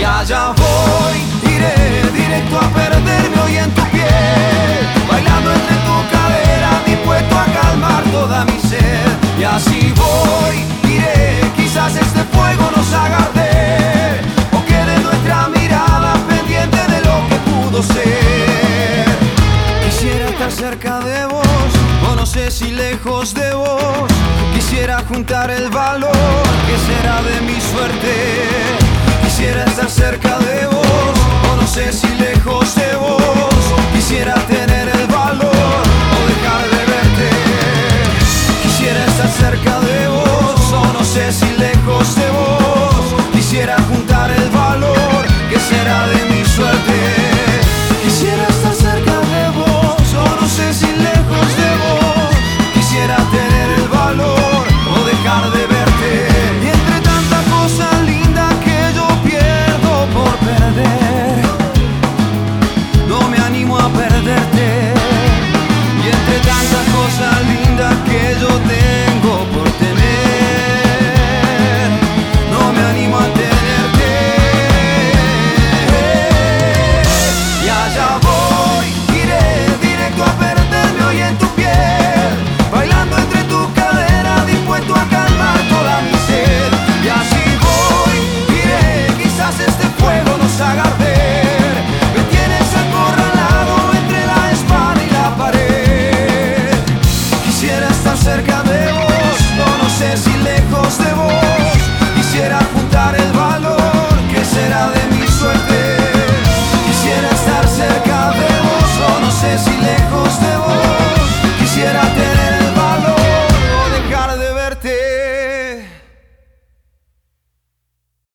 Y allá voy, iré directo a perderme hoy en tu piel, bailando entre tu cadera, dispuesto a calmar toda mi sed. Y así voy, iré, quizás este fuego nos haga o quede nuestra mirada pendiente de lo que pudo ser. Quisiera estar cerca de vos, dioses y lejos de vos Quisiera juntar el valor que será de mi suerte. Quisiera estar cerca de vos, o no sé si lejos de vos Quisiera tener el valor o dejar de verte. Quisiera estar cerca de vos, o no sé si lejos de vos